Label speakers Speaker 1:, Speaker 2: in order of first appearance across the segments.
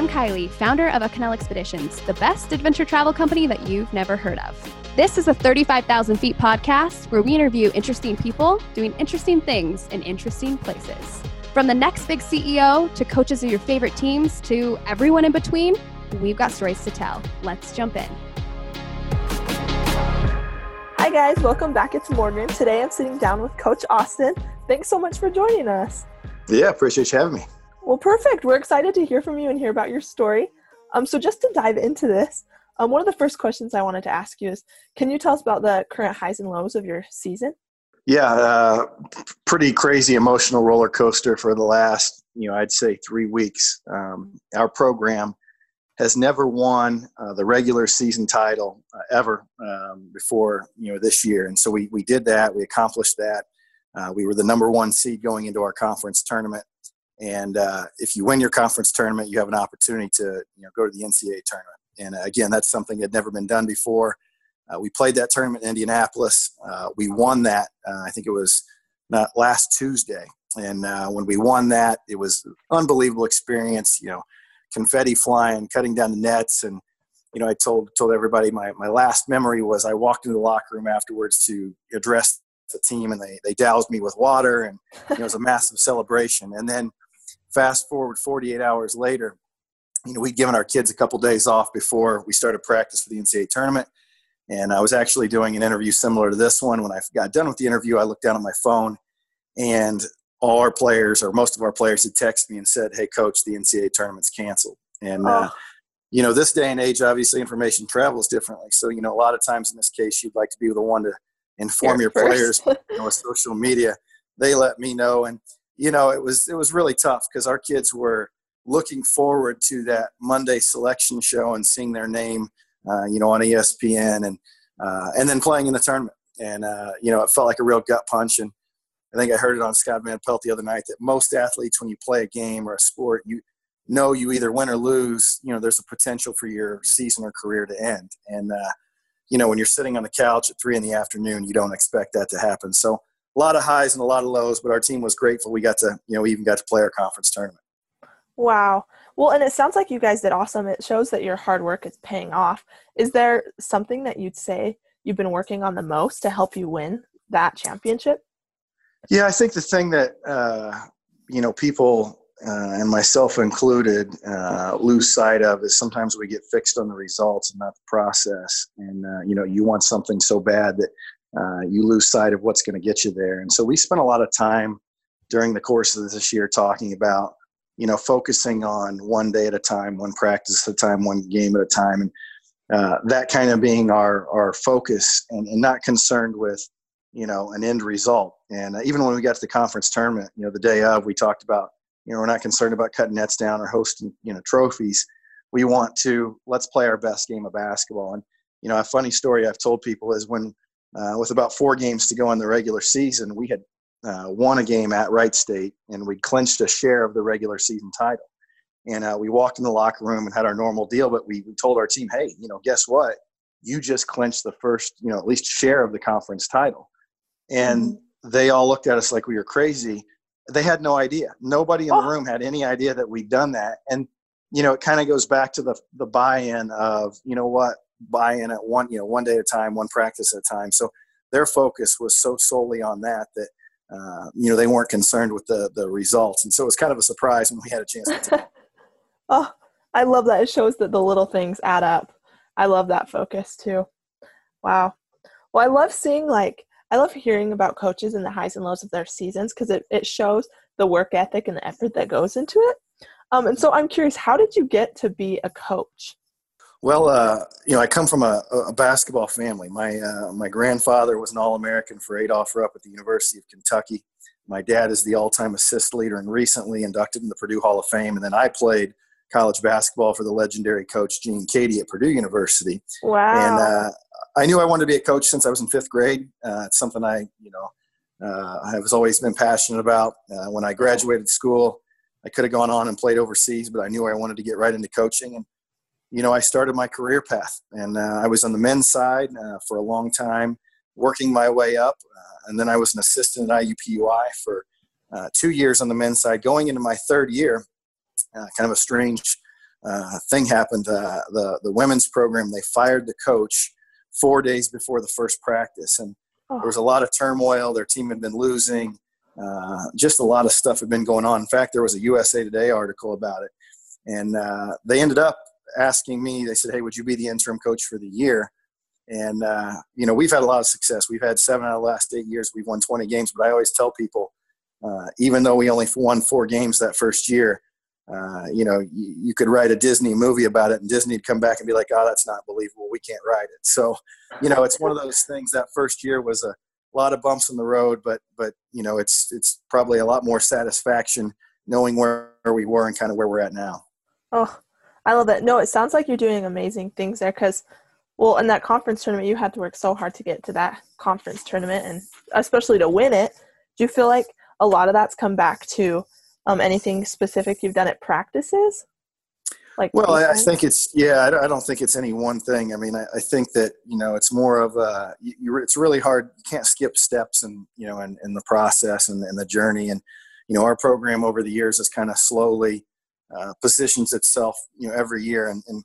Speaker 1: I'm Kylie, founder of Acanela Expeditions, the best adventure travel company that you've never heard of. This is a 35,000 feet podcast where we interview interesting people doing interesting things in interesting places. From the next big CEO to coaches of your favorite teams to everyone in between, we've got stories to tell. Let's jump in.
Speaker 2: Hi, guys. Welcome back. It's Morgan. Today I'm sitting down with Coach Austin. Thanks so much for joining us.
Speaker 3: Yeah, appreciate you having me.
Speaker 2: Well, perfect. We're excited to hear from you and hear about your story. Um, so, just to dive into this, um, one of the first questions I wanted to ask you is Can you tell us about the current highs and lows of your season?
Speaker 3: Yeah, uh, pretty crazy emotional roller coaster for the last, you know, I'd say three weeks. Um, our program has never won uh, the regular season title uh, ever um, before, you know, this year. And so we, we did that. We accomplished that. Uh, we were the number one seed going into our conference tournament. And uh, if you win your conference tournament, you have an opportunity to you know, go to the NCAA tournament. And uh, again, that's something that had never been done before. Uh, we played that tournament in Indianapolis. Uh, we won that. Uh, I think it was not last Tuesday. And uh, when we won that, it was unbelievable experience. You know, confetti flying, cutting down the nets, and you know, I told told everybody my my last memory was I walked into the locker room afterwards to address the team, and they they doused me with water, and you know, it was a massive celebration. And then fast forward 48 hours later, you know, we'd given our kids a couple days off before we started practice for the NCAA tournament. And I was actually doing an interview similar to this one. When I got done with the interview, I looked down at my phone and all our players or most of our players had texted me and said, Hey coach, the NCAA tournament's canceled. And, uh, oh. uh, you know, this day and age, obviously information travels differently. So, you know, a lot of times in this case, you'd like to be the one to inform your players you know, with social media. They let me know. And, you know, it was, it was really tough because our kids were, looking forward to that Monday selection show and seeing their name, uh, you know, on ESPN and uh, and then playing in the tournament. And uh, you know, it felt like a real gut punch. And I think I heard it on Scott Van Pelt the other night that most athletes, when you play a game or a sport, you know you either win or lose. You know, there's a potential for your season or career to end. And uh, you know, when you're sitting on the couch at three in the afternoon, you don't expect that to happen. So a lot of highs and a lot of lows, but our team was grateful we got to, you know, we even got to play our conference tournament.
Speaker 2: Wow. Well, and it sounds like you guys did awesome. It shows that your hard work is paying off. Is there something that you'd say you've been working on the most to help you win that championship?
Speaker 3: Yeah, I think the thing that uh, you know people uh, and myself included uh, lose sight of is sometimes we get fixed on the results and not the process. And uh, you know, you want something so bad that uh, you lose sight of what's going to get you there. And so we spent a lot of time during the course of this year talking about you know, focusing on one day at a time, one practice at a time, one game at a time, and uh, that kind of being our our focus, and, and not concerned with you know an end result. And uh, even when we got to the conference tournament, you know, the day of, we talked about you know we're not concerned about cutting nets down or hosting you know trophies. We want to let's play our best game of basketball. And you know, a funny story I've told people is when uh, with about four games to go in the regular season, we had uh, won a game at Wright State, and we clinched a share of the regular season title. And uh, we walked in the locker room and had our normal deal, but we, we told our team, hey, you know, guess what? You just clinched the first, you know, at least share of the conference title. And mm-hmm. they all looked at us like we were crazy. They had no idea. Nobody in oh. the room had any idea that we'd done that. And, you know, it kind of goes back to the, the buy-in of, you know what, buy-in at one, you know, one day at a time, one practice at a time. So their focus was so solely on that that uh, you know, they weren't concerned with the the results, and so it was kind of a surprise when we had a chance to.
Speaker 2: oh, I love that! It shows that the little things add up. I love that focus too. Wow. Well, I love seeing like I love hearing about coaches and the highs and lows of their seasons because it, it shows the work ethic and the effort that goes into it. Um, and so I'm curious, how did you get to be a coach?
Speaker 3: Well, uh, you know, I come from a, a basketball family. My uh, my grandfather was an All American for Adolph Rupp at the University of Kentucky. My dad is the all time assist leader and recently inducted in the Purdue Hall of Fame. And then I played college basketball for the legendary coach Gene Keady at Purdue University.
Speaker 2: Wow!
Speaker 3: And uh, I knew I wanted to be a coach since I was in fifth grade. Uh, it's something I, you know, uh, I have always been passionate about. Uh, when I graduated school, I could have gone on and played overseas, but I knew I wanted to get right into coaching and you know, I started my career path, and uh, I was on the men's side uh, for a long time, working my way up, uh, and then I was an assistant at IUPUI for uh, two years on the men's side. Going into my third year, uh, kind of a strange thing happened. The the women's program they fired the coach four days before the first practice, and there was a lot of turmoil. Their team had been losing. Uh, just a lot of stuff had been going on. In fact, there was a USA Today article about it, and uh, they ended up asking me. They said, "Hey, would you be the interim coach for the year?" And uh, you know, we've had a lot of success. We've had seven out of the last eight years. We've won 20 games. But I always tell people, uh, even though we only won four games that first year, uh, you know, you, you, could write a Disney movie about it, and Disney'd come back and be like, "Oh, that's not believable. We can't write it." So, you know, it's one of those things. That first year was a lot of bumps in the road, but but you know, it's it's probably a lot more satisfaction knowing where, where we were and kind of where we're at now.
Speaker 2: Oh, I love it. No, it sounds like you're doing amazing things there because, well, in that conference tournament, you had to work so hard to get to that conference tournament and especially to win it. Do you feel like a lot of that's come back to um, anything specific you've done at practices?
Speaker 3: Like well, I, I, think it's yeah. I don't think it's any one thing. I mean, I, I think that you know it's more of a. You, it's really hard. You can't skip steps and you know in, in the process and, and the journey. And you know our program over the years has kind of slowly uh, positions itself you know every year. And, and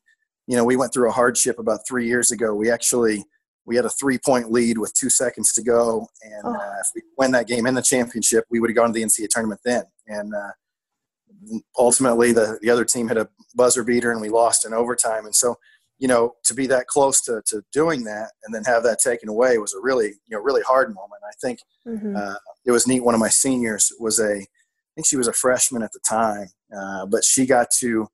Speaker 3: you know we went through a hardship about three years ago. We actually we had a three point lead with two seconds to go. And oh. uh, if we win that game in the championship, we would have gone to the NCAA tournament then. And uh, ultimately, the, the other team had a buzzer beater and we lost in overtime. And so, you know, to be that close to, to doing that and then have that taken away was a really, you know, really hard moment. I think mm-hmm. uh, it was neat. One of my seniors was a, I think she was a freshman at the time, uh, but she got to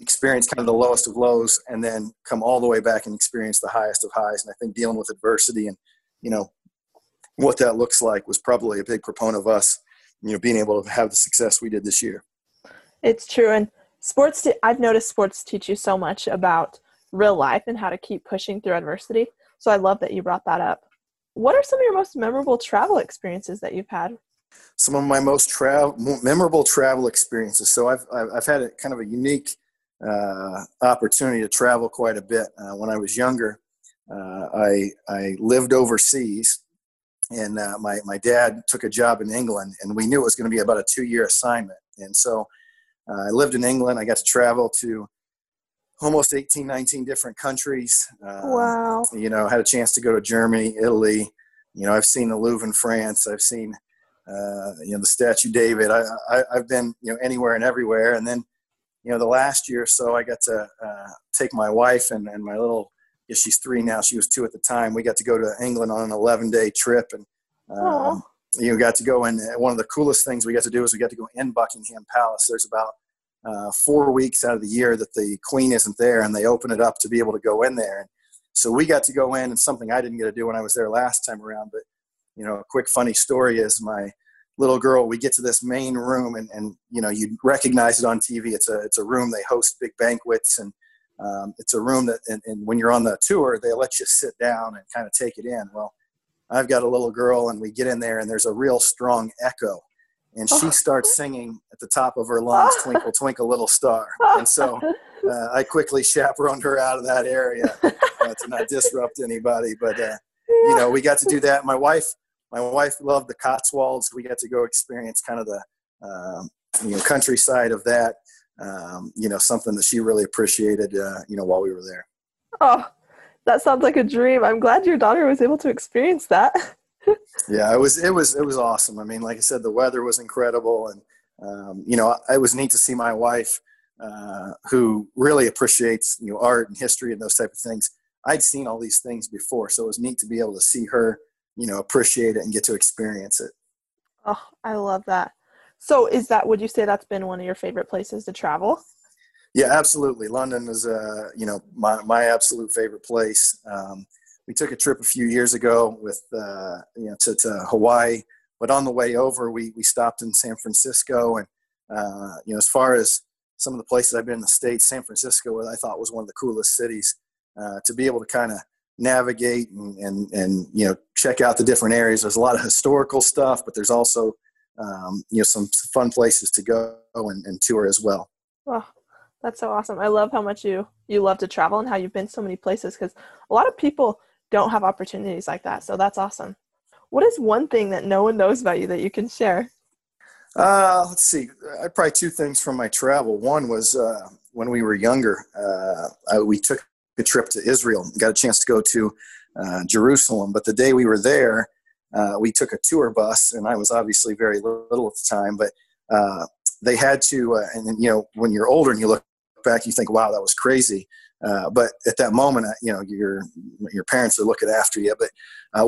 Speaker 3: experience kind of the lowest of lows and then come all the way back and experience the highest of highs. And I think dealing with adversity and, you know, what that looks like was probably a big proponent of us, you know, being able to have the success we did this year.
Speaker 2: It's true. And sports, I've noticed sports teach you so much about real life and how to keep pushing through adversity. So I love that you brought that up. What are some of your most memorable travel experiences that you've had?
Speaker 3: Some of my most travel, memorable travel experiences. So I've, I've had a kind of a unique uh, opportunity to travel quite a bit. Uh, when I was younger, uh, I, I lived overseas, and uh, my, my dad took a job in England, and we knew it was going to be about a two year assignment. And so uh, I lived in England. I got to travel to almost 18, 19 different countries.
Speaker 2: Um, wow.
Speaker 3: You know, had a chance to go to Germany, Italy. You know, I've seen the Louvre in France. I've seen, uh, you know, the Statue David. I, I, have been, you know, anywhere and everywhere. And then you know, the last year or so, I got to uh, take my wife and, and my little, yeah, she's three now. She was two at the time. We got to go to England on an 11 day trip and, um, you know, got to go in. One of the coolest things we got to do is we got to go in Buckingham Palace. There's about uh, four weeks out of the year that the Queen isn't there, and they open it up to be able to go in there. And so we got to go in, and something I didn't get to do when I was there last time around. But you know, a quick funny story is my little girl we get to this main room and, and you know you recognize it on tv it's a it's a room they host big banquets and um, it's a room that and, and, when you're on the tour they let you sit down and kind of take it in. Well i've got a little girl and we get in there and there's a real strong echo and she starts singing at the top of her lungs twinkle twinkle little star. And so uh, i quickly chaperoned her out of that area uh, to not disrupt anybody but uh, you know we got to do that. My wife my wife loved the Cotswolds. We got to go experience kind of the um, you know countryside of that. Um, you know, something that she really appreciated. Uh, you know, while we were there.
Speaker 2: Oh, that sounds like a dream. I'm glad your daughter was able to experience that.
Speaker 3: yeah, it was it was it was awesome. I mean, like I said, the weather was incredible, and um, you know, it was neat to see my wife, uh, who really appreciates you know art and history and those type of things. I'd seen all these things before, so it was neat to be able to see her you know appreciate it and get to experience it.
Speaker 2: Oh i love that. So is that would you say that's been one of your favorite places to travel?
Speaker 3: Yeah absolutely. London is uh you know my, my absolute favorite place. Um, we took a trip a few years ago with uh, you know to, to hawaii but on the way over we we stopped in san francisco and uh, you know as far as some of the places i've been in the states san francisco i thought was one of the coolest cities uh, to be able to kind of navigate and, and, and you know check out the different areas. There's a lot of historical stuff, but there's also um, you know some fun places to go and, and tour as well.
Speaker 2: Oh, that's so awesome! I love how much you you love to travel and how you've been so many places because a lot of people don't have opportunities like that. So that's awesome. What is one thing that no one knows about you that you can share?
Speaker 3: Uh, let's see. I probably two things from my travel. One was, uh, when we were younger, uh, I, we took a trip to Israel, got a chance to go to uh, Jerusalem. But the day we were there, uh, we took a tour bus, and I was obviously very little at the time, but uh, they had to, uh, and you know, when you're older and you look back, you think, wow, that was crazy. Uh, but at that moment, uh, you know, your your parents are looking after you. But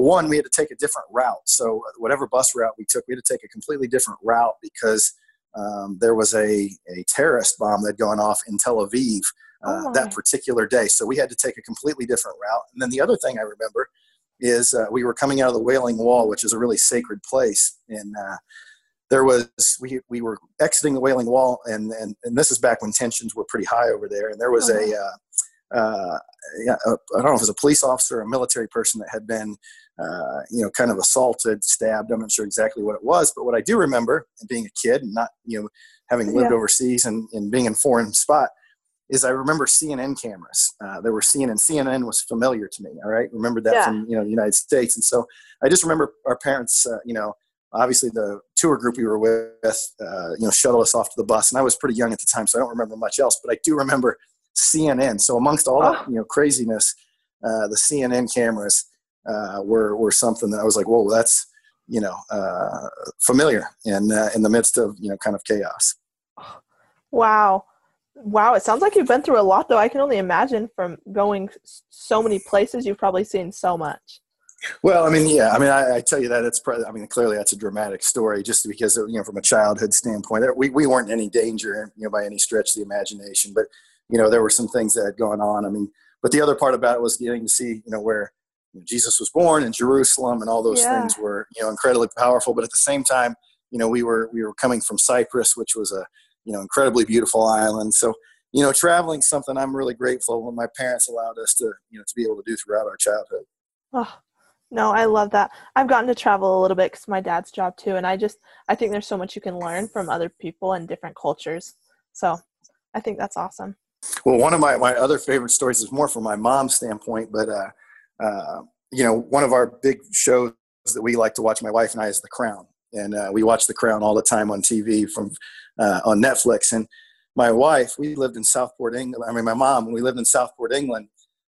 Speaker 3: one, we had to take a different route. So whatever bus route we took, we had to take a completely different route because um, there was a, a terrorist bomb that had gone off in Tel Aviv uh, oh that particular day. So we had to take a completely different route. And then the other thing I remember is uh, we were coming out of the Wailing Wall, which is a really sacred place. And uh, there was, we, we were exiting the Wailing Wall, and, and, and this is back when tensions were pretty high over there. And there was uh-huh. uh, a, yeah, I don't know if it was a police officer or a military person that had been, uh, you know, kind of assaulted, stabbed. I'm not sure exactly what it was, but what I do remember, being a kid and not, you know, having lived yeah. overseas and, and being in foreign spot, is I remember CNN cameras. Uh, there were CNN. CNN was familiar to me. All right, remember that yeah. from you know the United States, and so I just remember our parents. Uh, you know, obviously the tour group we were with, uh, you know, shuttle us off to the bus, and I was pretty young at the time, so I don't remember much else. But I do remember CNN. So amongst all oh. that you know craziness, uh, the CNN cameras uh, were were something that I was like, whoa, that's you know uh, familiar in in the midst of you know kind of chaos.
Speaker 2: Wow. Wow, it sounds like you've been through a lot, though. I can only imagine from going so many places, you've probably seen so much.
Speaker 3: Well, I mean, yeah, I mean, I, I tell you that it's. Probably, I mean, clearly that's a dramatic story, just because you know, from a childhood standpoint, we we weren't in any danger, you know, by any stretch of the imagination. But you know, there were some things that had gone on. I mean, but the other part about it was getting to see, you know, where Jesus was born in Jerusalem, and all those yeah. things were, you know, incredibly powerful. But at the same time, you know, we were we were coming from Cyprus, which was a you know, incredibly beautiful island. So, you know, traveling something I'm really grateful when my parents allowed us to, you know, to be able to do throughout our childhood.
Speaker 2: Oh, no, I love that. I've gotten to travel a little bit because my dad's job too, and I just I think there's so much you can learn from other people and different cultures. So, I think that's awesome.
Speaker 3: Well, one of my my other favorite stories is more from my mom's standpoint, but uh, uh, you know, one of our big shows that we like to watch, my wife and I, is The Crown and uh, we watch The Crown all the time on TV from uh, on Netflix. And my wife, we lived in Southport, England. I mean, my mom, we lived in Southport, England.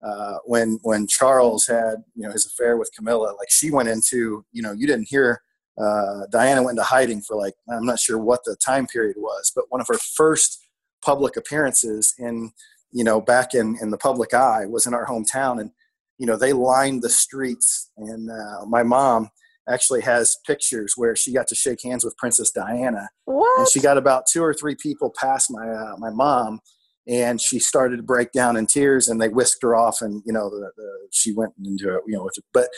Speaker 3: Uh, when when Charles had you know his affair with Camilla, like she went into you know you didn't hear uh, Diana went into hiding for like I'm not sure what the time period was, but one of her first public appearances in you know back in in the public eye was in our hometown, and you know they lined the streets, and uh, my mom actually has pictures where she got to shake hands with Princess Diana.
Speaker 2: What?
Speaker 3: And she got about two or three people past my uh, my mom, and she started to break down in tears, and they whisked her off, and you know, the, the, she went into it, you know, with it. But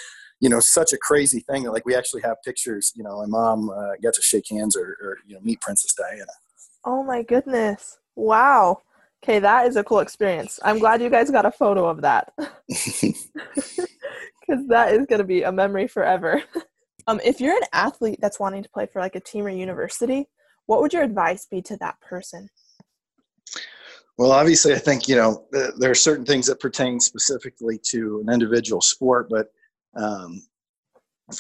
Speaker 3: you know, such a crazy thing. That like we actually have pictures. You know, my mom uh, got to shake hands or, or you know meet Princess Diana.
Speaker 2: Oh my goodness! Wow. Okay, that is a cool experience. I'm glad you guys got a photo of that. Because that is going to be a memory forever. Um, if you're an athlete that's wanting to play for like a team or university, what would your advice be to that person?
Speaker 3: Well, obviously, I think you know there are certain things that pertain specifically to an individual sport, but um,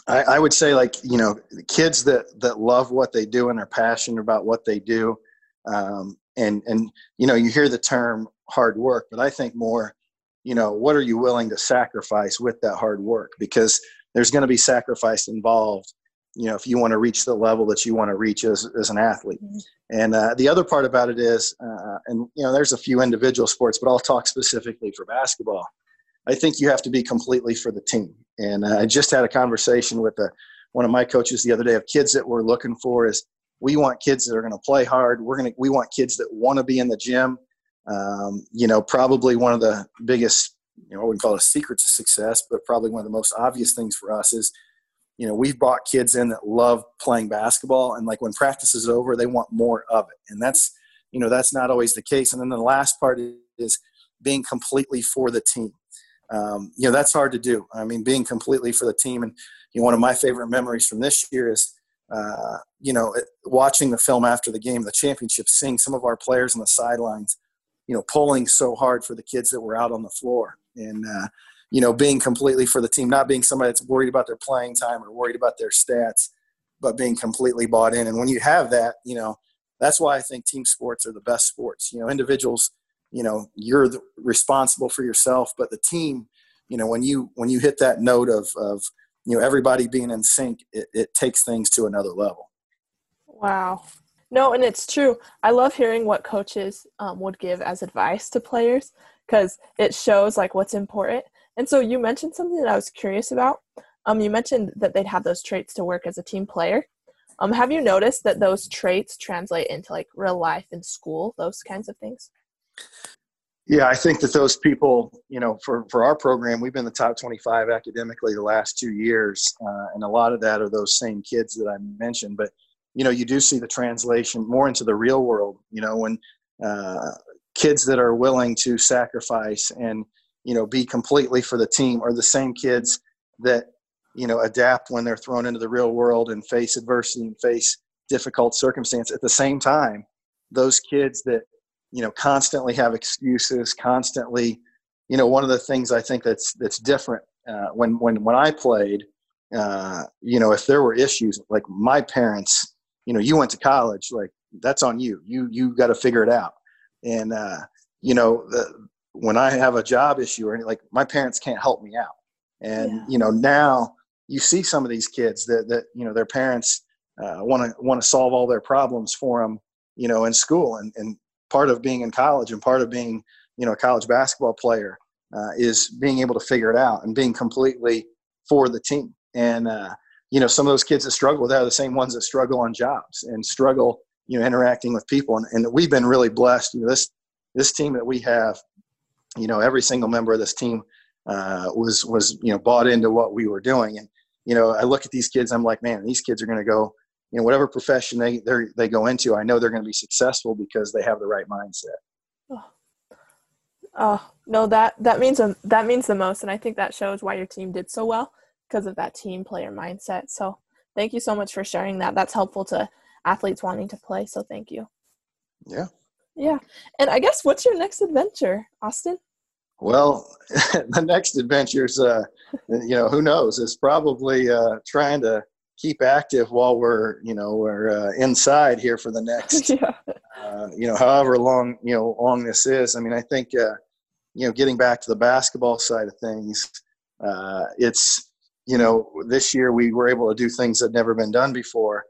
Speaker 3: I, I, would say like you know kids that that love what they do and are passionate about what they do, um, and and you know you hear the term hard work, but I think more, you know, what are you willing to sacrifice with that hard work? Because there's going to be sacrifice involved you know if you want to reach the level that you want to reach as, as an athlete. Mm-hmm. and uh, the other part about it is uh, and you know there's a few individual sports but i'll talk specifically for basketball. I think you have to be completely for the team. And uh, i just had a conversation with a, uh, one of my coaches the other day of kids that we're looking for is we want kids that are going to play hard. We're going to we want kids that want to be in the gym. Um, you know probably one of the biggest you know, I wouldn't call it a secret to success, but probably one of the most obvious things for us is, you know, we've brought kids in that love playing basketball, and like when practice is over, they want more of it, and that's, you know, that's not always the case. And then the last part is being completely for the team. Um, you know, that's hard to do. I mean, being completely for the team, and you know, one of my favorite memories from this year is. Uh, you know, watching the film after the game, the championship, seeing some of our players on the sidelines, you know, pulling so hard for the kids that were out on the floor and uh, you know being completely for the team, not being somebody that's worried about their playing time or worried about their stats, but being completely bought in. And when you have that, you know that's why I think team sports are the best sports. You know, individuals you know you're the, responsible for yourself but the team you know when you when you hit that note of of you know everybody being in sync it, it takes things to another level
Speaker 2: wow no and it's true i love hearing what coaches um, would give as advice to players because it shows like what's important and so you mentioned something that i was curious about um, you mentioned that they'd have those traits to work as a team player um, have you noticed that those traits translate into like real life in school those kinds of things
Speaker 3: yeah, I think that those people, you know, for, for our program, we've been the top 25 academically the last two years. Uh, and a lot of that are those same kids that I mentioned. But, you know, you do see the translation more into the real world, you know, when uh, kids that are willing to sacrifice and, you know, be completely for the team are the same kids that, you know, adapt when they're thrown into the real world and face adversity and face difficult circumstance. At the same time, those kids that you know constantly have excuses constantly you know one of the things i think that's that's different uh, when when when i played uh, you know if there were issues like my parents you know you went to college like that's on you. You you got to figure it out. And uh, you know the, when i have a job issue or anything, like my parents can't help me out. And yeah. you know now you see some of these kids that that you know their parents want to want to solve all their problems for them you know in school. And and part of being in college and part of being you know a college basketball player uh, is being able to figure it out and being completely for the team. And uh, you know some of those kids that struggle with that are the same ones that struggle on jobs and struggle you know interacting with people. And, and we've been really blessed. You know this this team that we have you know every single member of this team uh, was was you know bought into what we were doing. And you know i look at these kids i'm like man these kids are going to go you know whatever profession they they go into i know they're going to be successful because they have the right mindset.
Speaker 2: Oh. oh no that that means that means the most. And i think that shows why your team did so well because of that team player mindset. So thank you so much for sharing that. That's helpful to athletes wanting to play so thank you.
Speaker 3: Yeah.
Speaker 2: Yeah. And i guess what's your next adventure austin?
Speaker 3: Well the next adventure is uh you know who knows? It's probably uh trying to keep active while we're you know we're uh, inside here for the next yeah. uh, you know however long you know long this is. I mean i think uh, you know getting back to the basketball side of things uh, it's you know this year we were able to do things that never been done before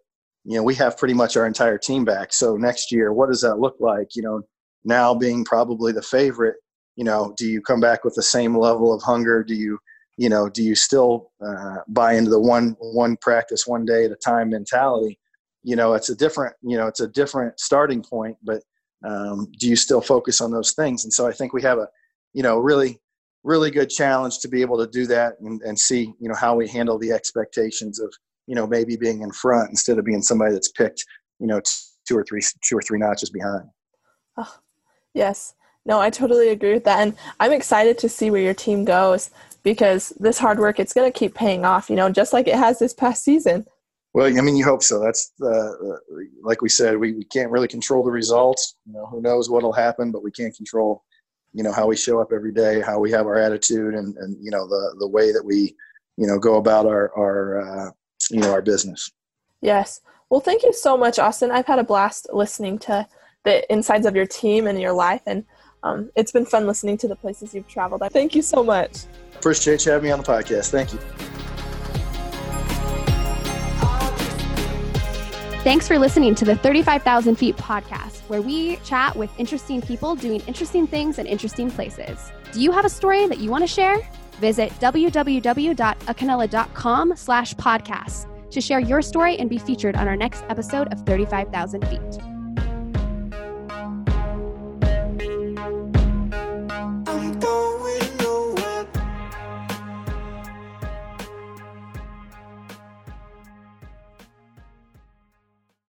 Speaker 3: you know we have pretty much our entire team back so next year what does that look like you know now being probably the favorite you know do you come back with the same level of hunger do you you know, do you still uh, buy into the one one practice one day at a time mentality? You know, it's a different you know it's a different starting point, but um, do you still focus on those things? And so I think we have a you know really really good challenge to be able to do that and, and see you know how we handle the expectations of you know maybe being in front instead of being somebody that's picked you know two or three two or three notches behind.
Speaker 2: Oh, yes. No, I totally agree with that. And I'm excited to see where your team goes because this hard work it's going to keep paying off you know just like it has this past season
Speaker 3: well i mean you hope so that's uh, like we said we, we can't really control the results you know who knows what'll happen but we can't control you know how we show up every day how we have our attitude and, and you know the the way that we you know go about our our uh, you know our business.
Speaker 2: Yes. Well thank you so much austin. I've had a blast listening to the insides of your team and your life and um, it's been fun listening to the places you've traveled. Thank you so much.
Speaker 3: Appreciate you having me on the podcast. Thank you.
Speaker 1: Thanks for listening to the 35,000 Feet podcast, where we chat with interesting people doing interesting things in interesting places. Do you have a story that you want to share? Visit www.acanela.com slash podcast to share your story and be featured on our next episode of 35,000 Feet.